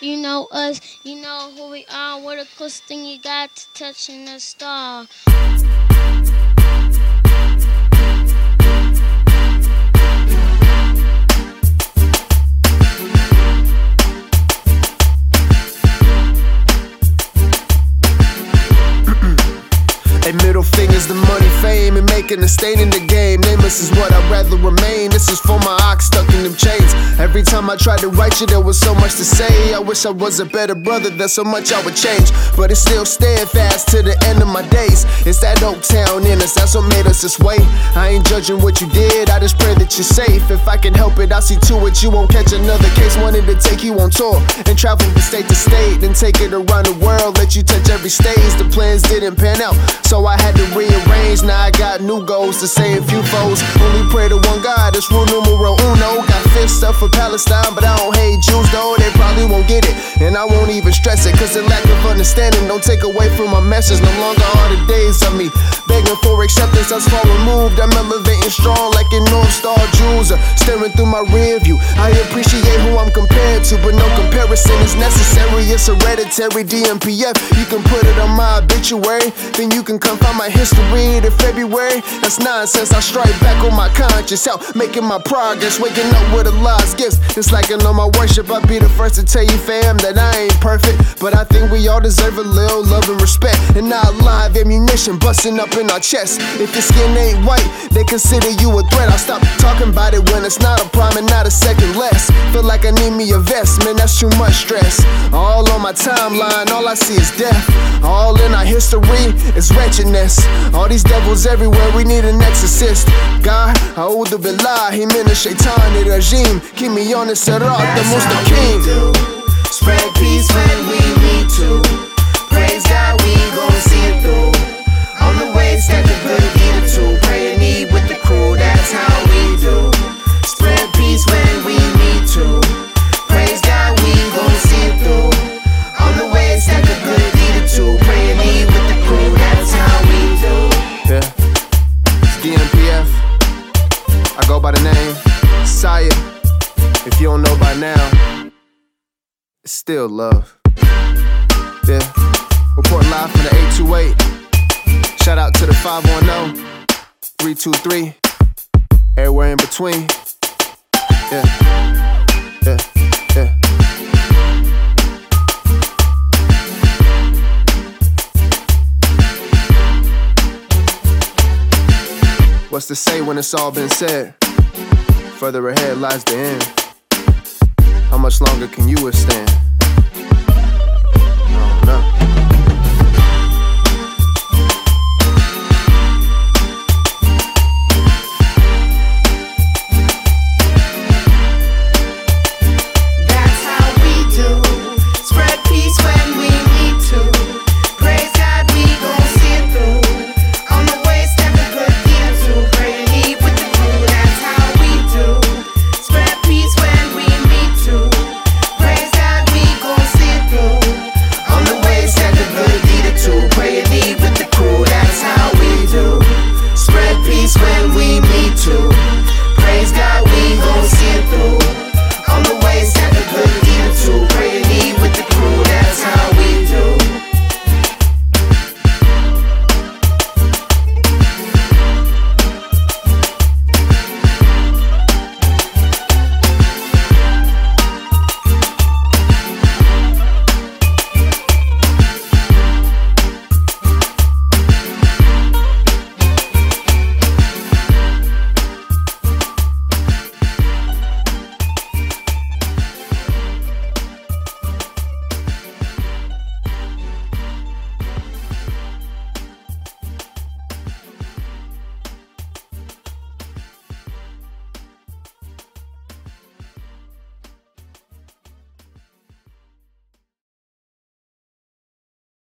You know us, you know who we are. What a close thing you got to touching the star. Hey, middle fingers, the money, fame, and making a stain in the game. Nameless is what I'd rather remain. This is for my ox stuck in them chains. Every time I tried to write you, there was so much to say. I wish I was a better brother, there's so much I would change. But it's still steadfast to the end of my days. It's that Oak Town in us, that's what made us this way. I ain't judging what you did, I just pray that you're safe. If I can help it, I'll see to it. You won't catch another case. Wanted to take you on tour and travel from state to state, then take it around the world. Let you touch every stage. The plans didn't pan out, so I had to rearrange. Now I got new goals to save a few foes. Only pray to one God, that's rule numero uno. Got fist up for Palestine, but I don't hate Jews though. They probably won't get it, and I won't even stress it. Cause the lack of understanding don't take away from my message. No longer are the days of me begging for acceptance. That's far removed. I'm elevating strong like a North Star jewels. are uh, staring through my rear view. I appreciate who I'm compared to, but no comparison. It's hereditary DMPF. You can put it on my obituary, then you can come find my history to February. That's nonsense. I strike back on my conscience, out making my progress, waking up with a lost gifts. It's like I know my worship. I'll be the first to tell you, fam, that I ain't perfect, but I think we all deserve a little love and respect, and not live ammunition busting up in our chest. If your skin ain't white, they consider you a threat. I'll stop talking about it when it's not a and not a second less. Feel like I need me a vest, man, that's too much stress. All on my timeline, all I see is death. All in our history is wretchedness. All these devils everywhere, we need an exorcist. God, A'udhu Billah, Him in the shaitan, the regime. Keep me on the Sirat, the most king. Spread peace when we need to. Praise God, by the name Saya. If you don't know by now, it's still love. Yeah, report live from the 828. Shout out to the 510, 323, everywhere in between. Yeah, yeah, yeah. What's to say when it's all been said? Further ahead lies the end. How much longer can you withstand?